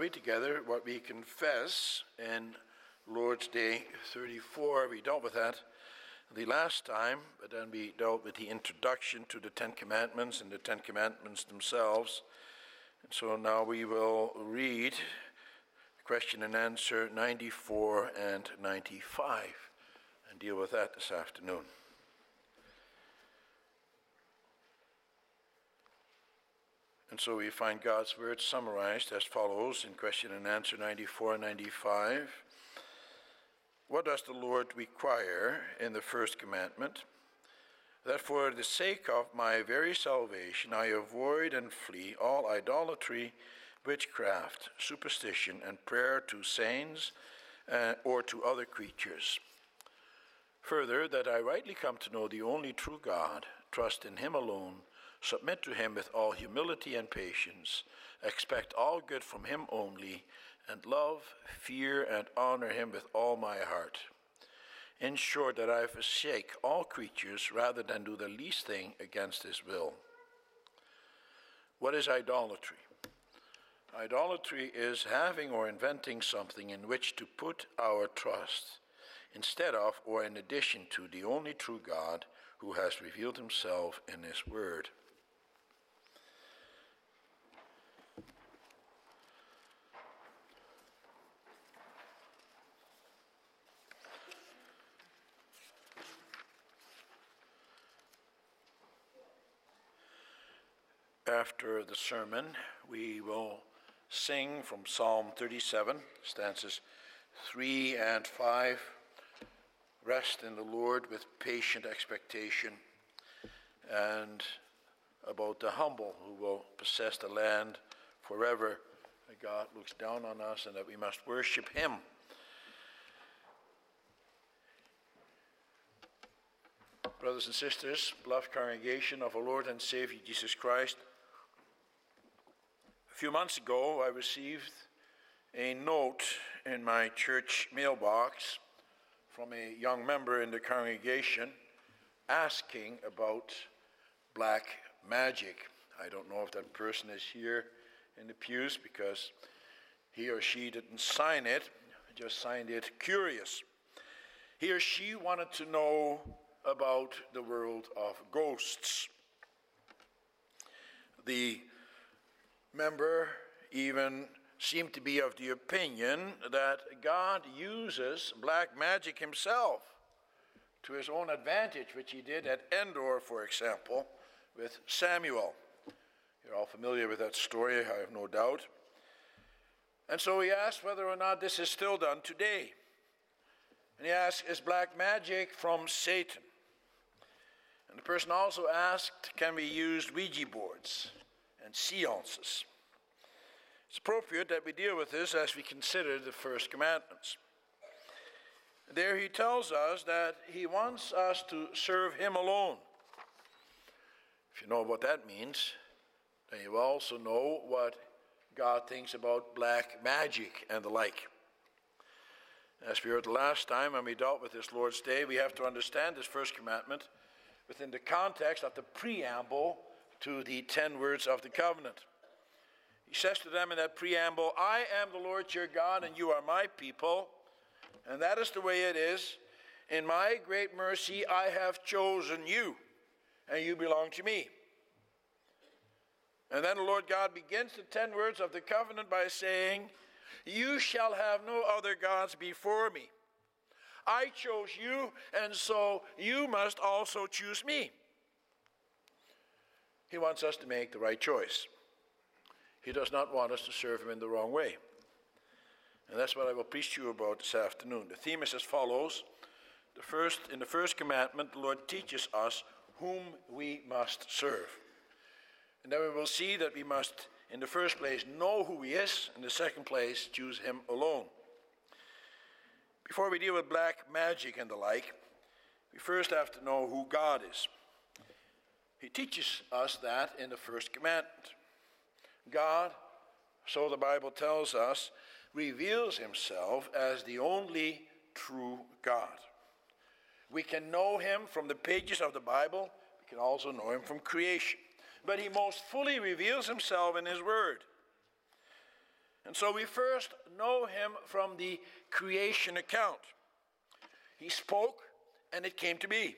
read together what we confess in Lord's Day 34. We dealt with that the last time, but then we dealt with the introduction to the Ten Commandments and the Ten Commandments themselves. And so now we will read question and answer 94 and 95 and deal with that this afternoon. And so we find God's word summarized as follows in question and answer 94 and 95. What does the Lord require in the first commandment? That for the sake of my very salvation I avoid and flee all idolatry, witchcraft, superstition, and prayer to saints uh, or to other creatures. Further, that I rightly come to know the only true God, trust in Him alone, submit to Him with all humility and patience, expect all good from Him only, and love, fear, and honor him with all my heart. In short, that I forsake all creatures rather than do the least thing against his will. What is idolatry? Idolatry is having or inventing something in which to put our trust instead of or in addition to the only true God who has revealed himself in his word. After the sermon, we will sing from Psalm 37, stanzas 3 and 5. Rest in the Lord with patient expectation, and about the humble who will possess the land forever. That God looks down on us and that we must worship Him. Brothers and sisters, beloved congregation of our Lord and Savior Jesus Christ, few months ago, I received a note in my church mailbox from a young member in the congregation asking about black magic. I don't know if that person is here in the pews because he or she didn't sign it, just signed it curious. He or she wanted to know about the world of ghosts. The member even seemed to be of the opinion that God uses black magic himself to his own advantage, which he did at Endor, for example, with Samuel. You're all familiar with that story, I have no doubt. And so he asked whether or not this is still done today. And he asked, Is black magic from Satan? And the person also asked, Can we use Ouija boards? And seances. It's appropriate that we deal with this as we consider the first commandments. There he tells us that he wants us to serve him alone. If you know what that means, then you also know what God thinks about black magic and the like. As we heard the last time when we dealt with this Lord's Day, we have to understand this first commandment within the context of the preamble to the ten words of the covenant. He says to them in that preamble, I am the Lord your God, and you are my people. And that is the way it is. In my great mercy, I have chosen you, and you belong to me. And then the Lord God begins the ten words of the covenant by saying, You shall have no other gods before me. I chose you, and so you must also choose me. He wants us to make the right choice. He does not want us to serve Him in the wrong way. And that's what I will preach to you about this afternoon. The theme is as follows. The first, in the first commandment, the Lord teaches us whom we must serve. And then we will see that we must, in the first place, know who He is, in the second place, choose Him alone. Before we deal with black magic and the like, we first have to know who God is. He teaches us that in the first commandment. God, so the Bible tells us, reveals himself as the only true God. We can know him from the pages of the Bible, we can also know him from creation. But he most fully reveals himself in his word. And so we first know him from the creation account. He spoke, and it came to be.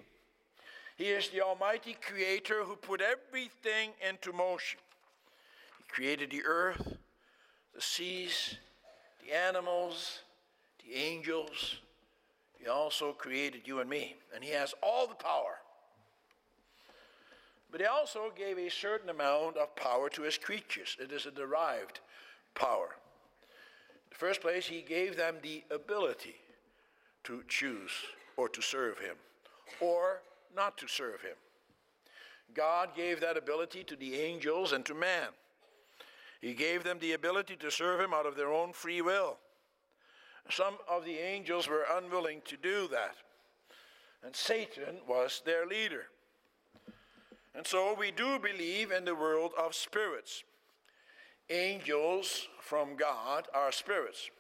He is the Almighty Creator who put everything into motion. He created the earth, the seas, the animals, the angels. He also created you and me, and He has all the power. But He also gave a certain amount of power to His creatures. It is a derived power. In the first place, He gave them the ability to choose or to serve Him, or not to serve Him. God gave that ability to the angels and to man. He gave them the ability to serve Him out of their own free will. Some of the angels were unwilling to do that, and Satan was their leader. And so we do believe in the world of spirits. Angels from God are spirits,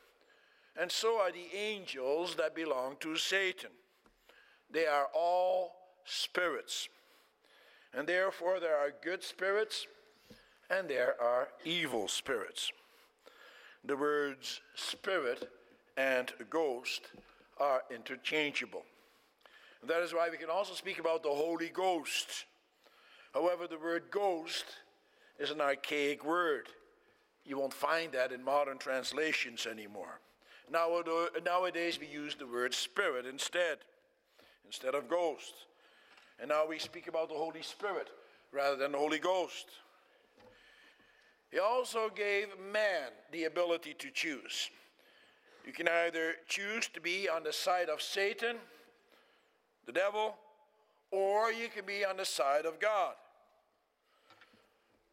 and so are the angels that belong to Satan. They are all spirits. And therefore, there are good spirits and there are evil spirits. The words spirit and ghost are interchangeable. And that is why we can also speak about the Holy Ghost. However, the word ghost is an archaic word. You won't find that in modern translations anymore. Uh, nowadays, we use the word spirit instead, instead of ghost. And now we speak about the Holy Spirit rather than the Holy Ghost. He also gave man the ability to choose. You can either choose to be on the side of Satan, the devil, or you can be on the side of God.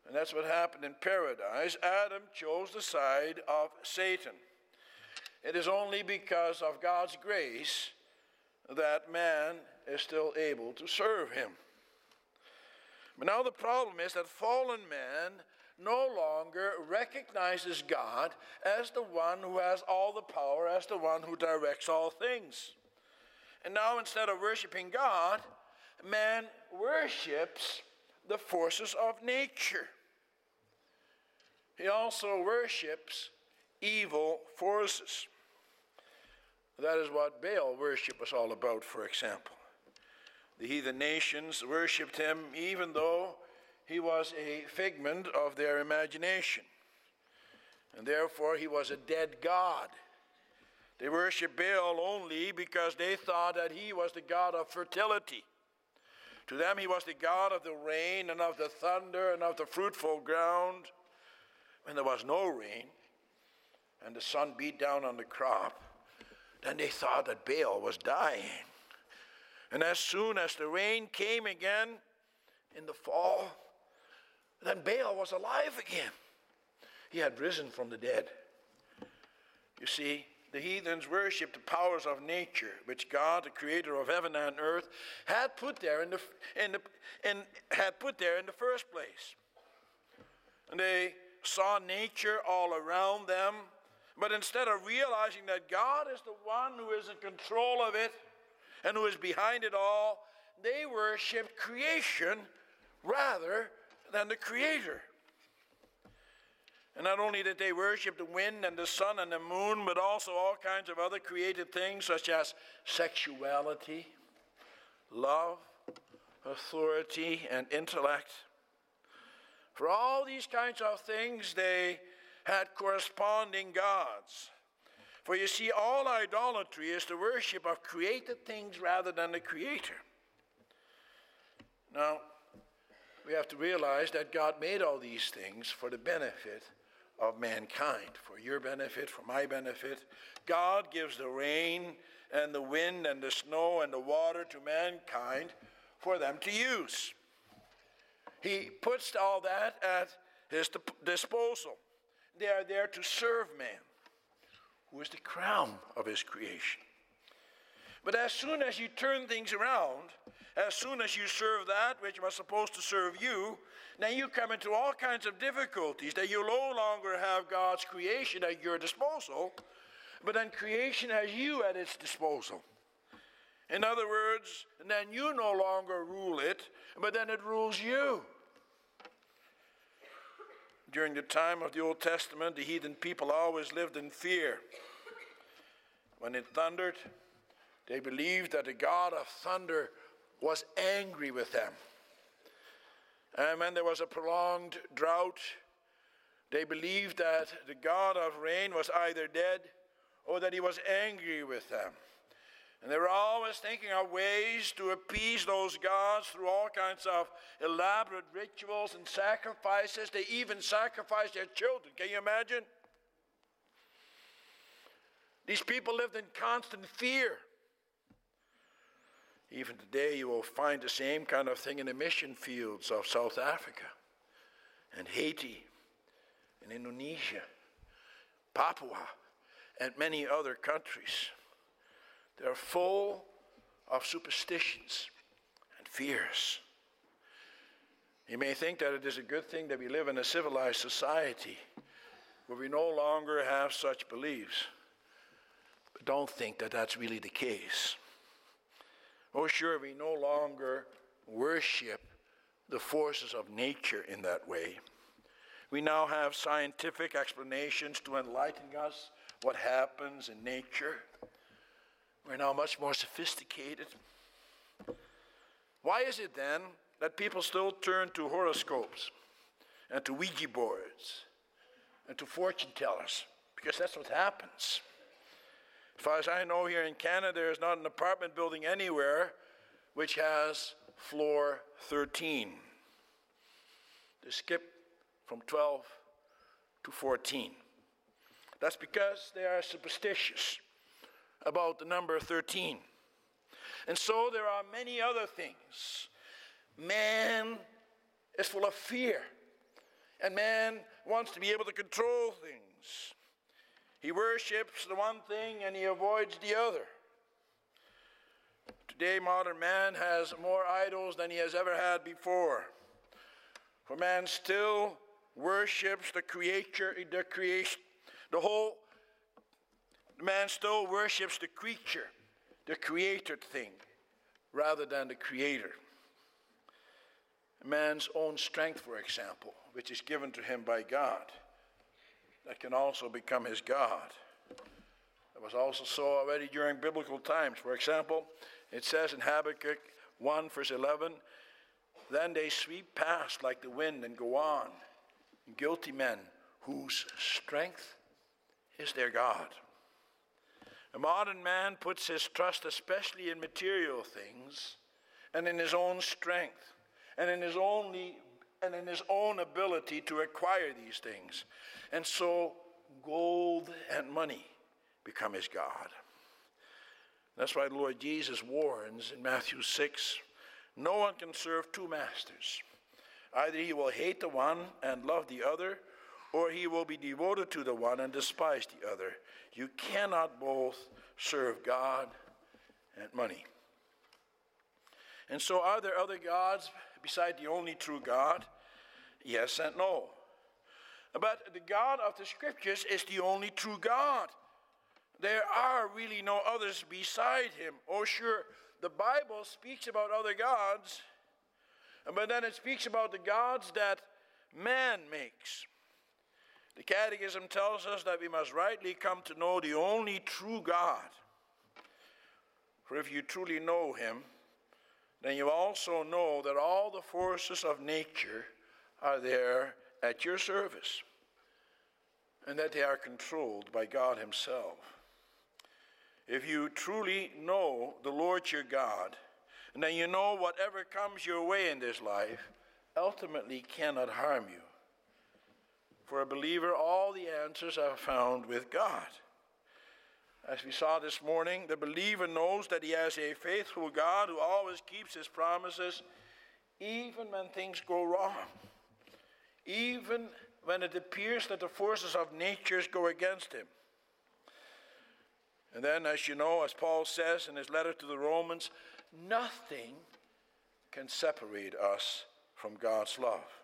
And that's what happened in paradise. Adam chose the side of Satan. It is only because of God's grace that man is still able to serve him. But now the problem is that fallen man no longer recognizes God as the one who has all the power, as the one who directs all things. And now instead of worshiping God, man worships the forces of nature. He also worships evil forces. That is what Baal worship was all about, for example. The heathen nations worshipped him even though he was a figment of their imagination. And therefore, he was a dead god. They worshiped Baal only because they thought that he was the god of fertility. To them, he was the god of the rain and of the thunder and of the fruitful ground. When there was no rain and the sun beat down on the crop, then they thought that Baal was dying. And as soon as the rain came again in the fall, then Baal was alive again. He had risen from the dead. You see, the heathens worshipped the powers of nature, which God, the creator of heaven and earth, had put there in the, in the, in, had put there in the first place. And they saw nature all around them, but instead of realizing that God is the one who is in control of it and who is behind it all, they worshiped creation rather than the Creator. And not only did they worship the wind and the sun and the moon, but also all kinds of other created things such as sexuality, love, authority, and intellect. For all these kinds of things, they had corresponding gods. For you see, all idolatry is the worship of created things rather than the Creator. Now, we have to realize that God made all these things for the benefit of mankind, for your benefit, for my benefit. God gives the rain and the wind and the snow and the water to mankind for them to use. He puts all that at his disposal. They are there to serve man, who is the crown of his creation. But as soon as you turn things around, as soon as you serve that which was supposed to serve you, then you come into all kinds of difficulties that you no longer have God's creation at your disposal, but then creation has you at its disposal. In other words, then you no longer rule it, but then it rules you. During the time of the Old Testament, the heathen people always lived in fear. When it thundered, they believed that the God of thunder was angry with them. And when there was a prolonged drought, they believed that the God of rain was either dead or that he was angry with them. And they were always thinking of ways to appease those gods through all kinds of elaborate rituals and sacrifices. They even sacrificed their children. Can you imagine? These people lived in constant fear. Even today, you will find the same kind of thing in the mission fields of South Africa and Haiti and Indonesia, Papua, and many other countries. They're full of superstitions and fears. You may think that it is a good thing that we live in a civilized society where we no longer have such beliefs. But don't think that that's really the case. Oh, sure, we no longer worship the forces of nature in that way. We now have scientific explanations to enlighten us what happens in nature. We're now much more sophisticated. Why is it then that people still turn to horoscopes and to Ouija boards and to fortune tellers? Because that's what happens. As far as I know, here in Canada, there's not an apartment building anywhere which has floor 13. They skip from 12 to 14. That's because they are superstitious about the number 13. And so there are many other things. Man is full of fear, and man wants to be able to control things. He worships the one thing and he avoids the other. Today, modern man has more idols than he has ever had before. For man still worships the creature, the creation, the whole man still worships the creature, the created thing, rather than the creator. Man's own strength, for example, which is given to him by God, that can also become his God. It was also so already during biblical times. For example, it says in Habakkuk 1, verse 11, Then they sweep past like the wind and go on, guilty men whose strength is their God. A modern man puts his trust especially in material things and in his own strength and in his only and in his own ability to acquire these things. And so gold and money become his God. That's why the Lord Jesus warns in Matthew 6 no one can serve two masters. Either he will hate the one and love the other, or he will be devoted to the one and despise the other. You cannot both serve God and money. And so, are there other gods beside the only true God? Yes and no. But the God of the scriptures is the only true God. There are really no others beside him. Oh, sure, the Bible speaks about other gods, but then it speaks about the gods that man makes. The Catechism tells us that we must rightly come to know the only true God. For if you truly know Him, then you also know that all the forces of nature are there at your service and that they are controlled by God Himself. If you truly know the Lord your God, and then you know whatever comes your way in this life ultimately cannot harm you. For a believer, all the answers are found with God. As we saw this morning, the believer knows that he has a faithful God who always keeps his promises, even when things go wrong, even when it appears that the forces of nature go against him. And then, as you know, as Paul says in his letter to the Romans, nothing can separate us from God's love.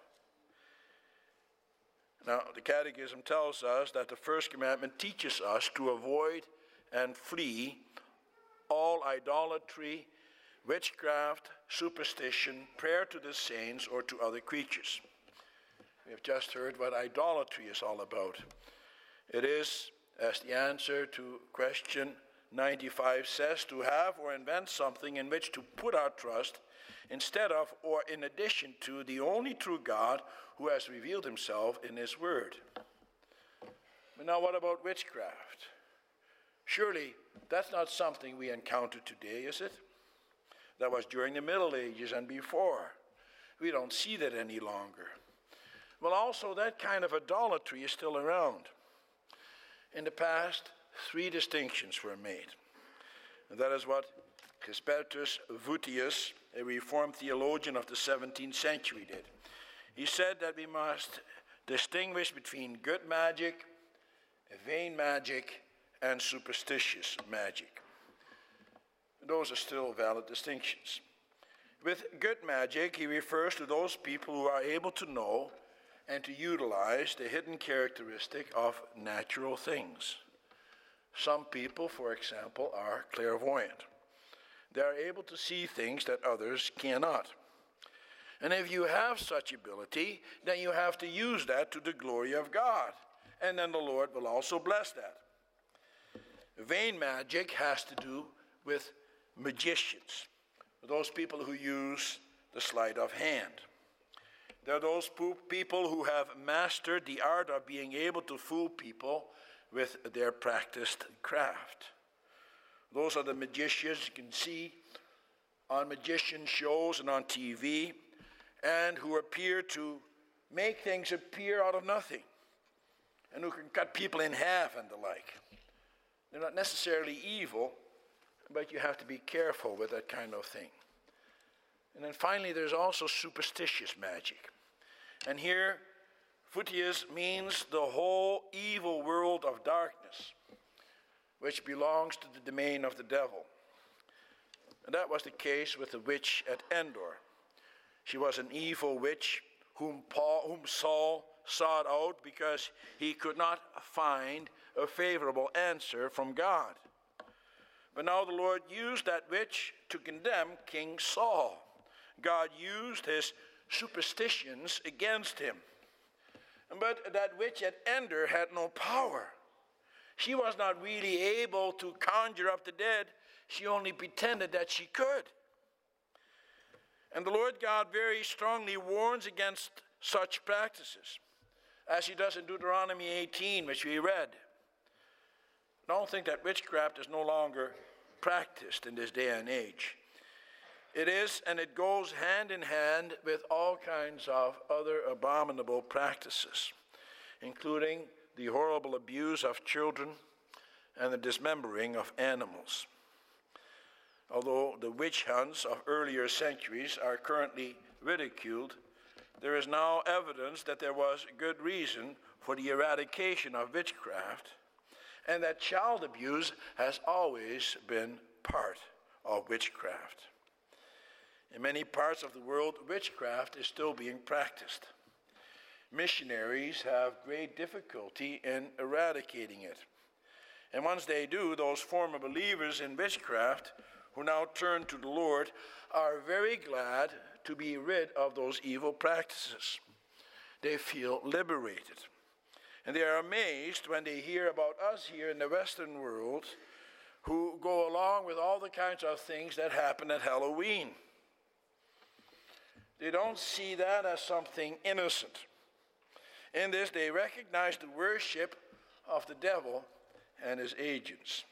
Now, the Catechism tells us that the first commandment teaches us to avoid and flee all idolatry, witchcraft, superstition, prayer to the saints, or to other creatures. We have just heard what idolatry is all about. It is, as the answer to question 95 says, to have or invent something in which to put our trust instead of or in addition to the only true God who has revealed himself in his word. But now, what about witchcraft? Surely that's not something we encounter today, is it? That was during the Middle Ages and before. We don't see that any longer. Well, also, that kind of idolatry is still around. In the past, three distinctions were made. And that is what Gisbertus Voetius, a Reformed theologian of the 17th century, did. He said that we must distinguish between good magic, vain magic, and superstitious magic. Those are still valid distinctions. With good magic, he refers to those people who are able to know and to utilize the hidden characteristic of natural things. Some people, for example, are clairvoyant. They are able to see things that others cannot. And if you have such ability, then you have to use that to the glory of God. And then the Lord will also bless that. Vain magic has to do with magicians, those people who use the sleight of hand. There are those people who have mastered the art of being able to fool people with their practiced craft. Those are the magicians you can see on magician shows and on TV, and who appear to make things appear out of nothing, and who can cut people in half and the like. They're not necessarily evil, but you have to be careful with that kind of thing. And then finally, there's also superstitious magic. And here, Voetius means the whole evil world of darkness, which belongs to the domain of the devil. And that was the case with the witch at Endor. She was an evil witch whom, Paul, whom Saul sought out because he could not find a favorable answer from God. But now the Lord used that witch to condemn King Saul. God used his superstitions against him. But that witch at Endor had no power. She was not really able to conjure up the dead, she only pretended that she could. And the Lord God very strongly warns against such practices, as he does in Deuteronomy 18, which we read. I Don't think that witchcraft is no longer practiced in this day and age. It is, and it goes hand in hand with all kinds of other abominable practices, including the horrible abuse of children and the dismembering of animals. Although the witch hunts of earlier centuries are currently ridiculed, there is now evidence that there was good reason for the eradication of witchcraft and that child abuse has always been part of witchcraft. In many parts of the world, witchcraft is still being practiced. Missionaries have great difficulty in eradicating it. And once they do, those former believers in witchcraft who now turn to the Lord are very glad to be rid of those evil practices. They feel liberated. And they are amazed when they hear about us here in the Western world who go along with all the kinds of things that happen at Halloween. They don't see that as something innocent. In this, they recognize the worship of the devil and his agents.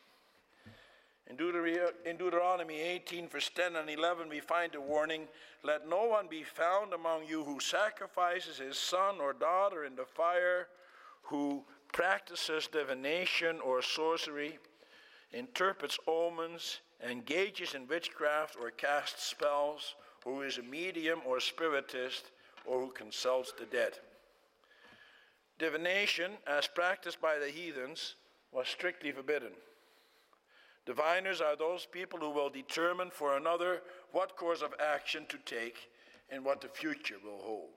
In, Deuteronomy 18, verse 10 and 11, we find a warning Let no one be found among you who sacrifices his son or daughter in the fire who practices divination or sorcery, interprets omens, engages in witchcraft or casts spells, who is a medium or spiritist, or who consults the dead. Divination, as practiced by the heathens, was strictly forbidden. Diviners are those people who will determine for another what course of action to take and what the future will hold.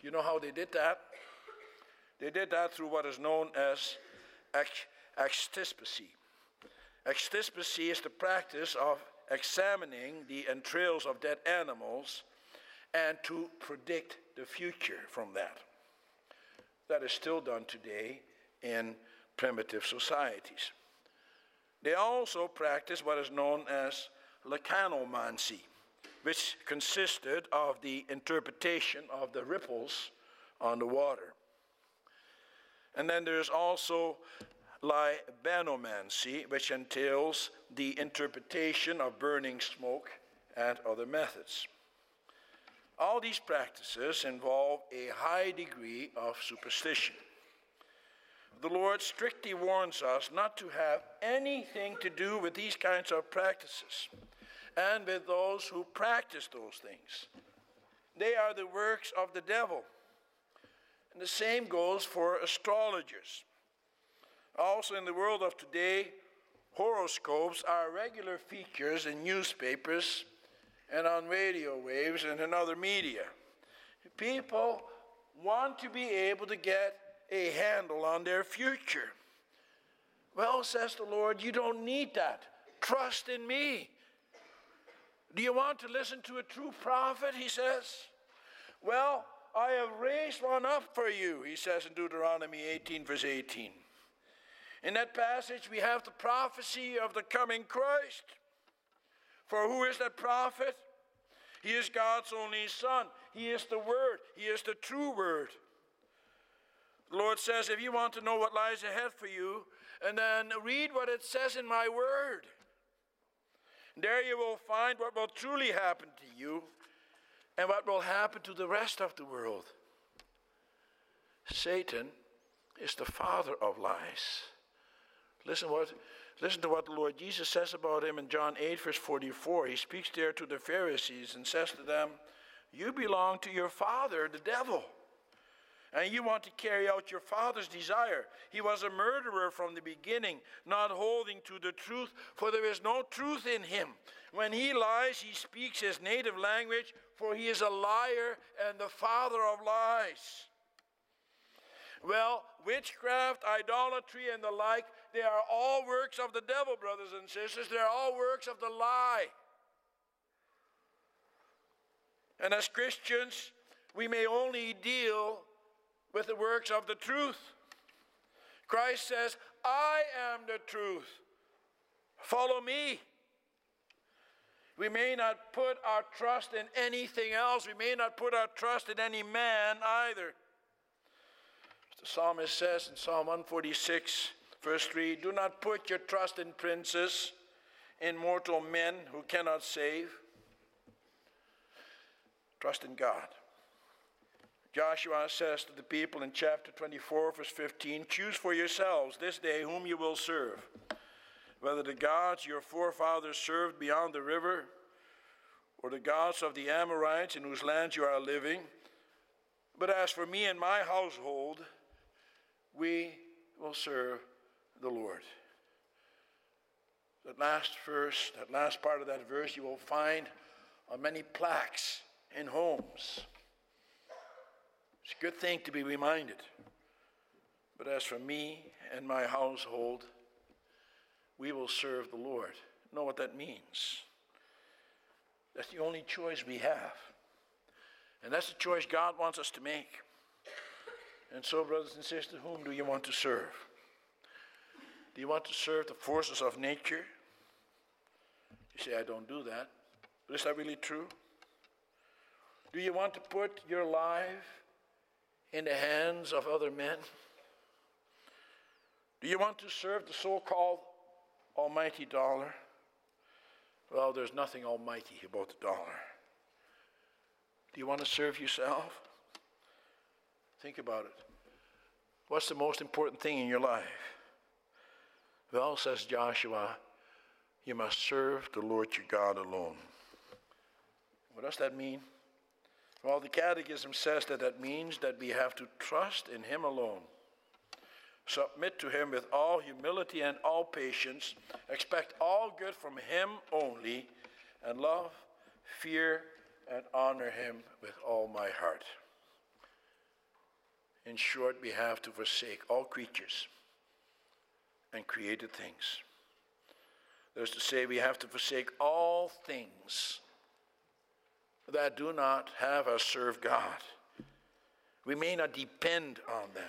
Do you know how they did that? They did that through what is known as extispicy. Extispicy is the practice of examining the entrails of dead animals and to predict the future from that. That is still done today in primitive societies. They also practice what is known as lecanomancy, which consisted of the interpretation of the ripples on the water. And then there's also libanomancy, which entails the interpretation of burning smoke and other methods. All these practices involve a high degree of superstition. The Lord strictly warns us not to have anything to do with these kinds of practices and with those who practice those things. They are the works of the devil. And the same goes for astrologers. Also, in the world of today, horoscopes are regular features in newspapers and on radio waves and in other media. People want to be able to get a handle on their future. Well, says the Lord, you don't need that. Trust in me. Do you want to listen to a true prophet? He says. Well, I have raised one up for you, he says in Deuteronomy 18, verse 18. In that passage, we have the prophecy of the coming Christ. For who is that prophet? He is God's only Son. He is the Word. He is the true Word. The Lord says, if you want to know what lies ahead for you, and then read what it says in my Word. There you will find what will truly happen to you and what will happen to the rest of the world. Satan is the father of lies. Listen what listen to what the Lord Jesus says about him in John 8 verse 44. He speaks there to the Pharisees and says to them, "You belong to your father, the devil." And you want to carry out your father's desire. He was a murderer from the beginning, not holding to the truth, for there is no truth in him. When he lies, he speaks his native language, for he is a liar and the father of lies. Well, witchcraft, idolatry, and the like, they are all works of the devil, brothers and sisters. They're all works of the lie. And as Christians, we may only deal with the works of the truth. Christ says, I am the truth. Follow me. We may not put our trust in anything else. We may not put our trust in any man either. The psalmist says in Psalm 146, verse 3 Do not put your trust in princes, in mortal men who cannot save. Trust in God. Joshua says to the people in chapter 24, verse 15 Choose for yourselves this day whom you will serve, whether the gods your forefathers served beyond the river, or the gods of the Amorites in whose land you are living. But as for me and my household, we will serve the Lord. That last verse, that last part of that verse, you will find on many plaques in homes. It's a good thing to be reminded. But as for me and my household, we will serve the Lord. Know what that means? That's the only choice we have. And that's the choice God wants us to make. And so, brothers and sisters, whom do you want to serve? Do you want to serve the forces of nature? You say, I don't do that. But is that really true? Do you want to put your life in the hands of other men? Do you want to serve the so called almighty dollar? Well, there's nothing almighty about the dollar. Do you want to serve yourself? Think about it. What's the most important thing in your life? Well, says Joshua, you must serve the Lord your God alone. What does that mean? Well, the Catechism says that that means that we have to trust in Him alone, submit to Him with all humility and all patience, expect all good from Him only, and love, fear, and honor Him with all my heart. In short, we have to forsake all creatures and created things. That is to say, we have to forsake all things that do not have us serve God. We may not depend on them.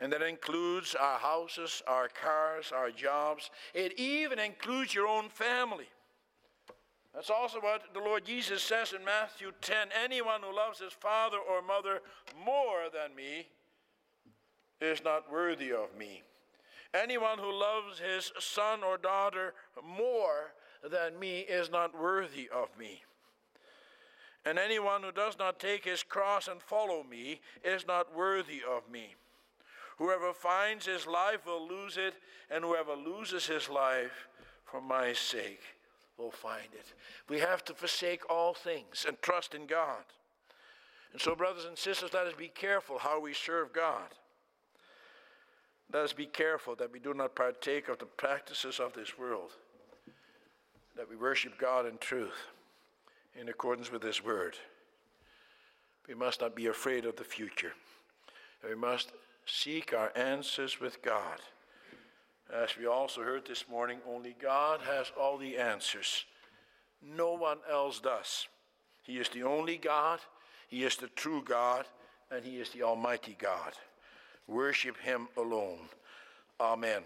And that includes our houses, our cars, our jobs. It even includes your own family. That's also what the Lord Jesus says in Matthew 10 Anyone who loves his father or mother more than me is not worthy of me. Anyone who loves his son or daughter more than me is not worthy of me. And anyone who does not take his cross and follow me is not worthy of me. Whoever finds his life will lose it, and whoever loses his life for my sake will find it. We have to forsake all things and trust in God. And so, brothers and sisters, let us be careful how we serve God. Let us be careful that we do not partake of the practices of this world, that we worship God in truth in accordance with His word. We must not be afraid of the future. We must seek our answers with God. As we also heard this morning, only God has all the answers. No one else does. He is the only God, He is the true God, and He is the Almighty God. Worship Him alone. Amen.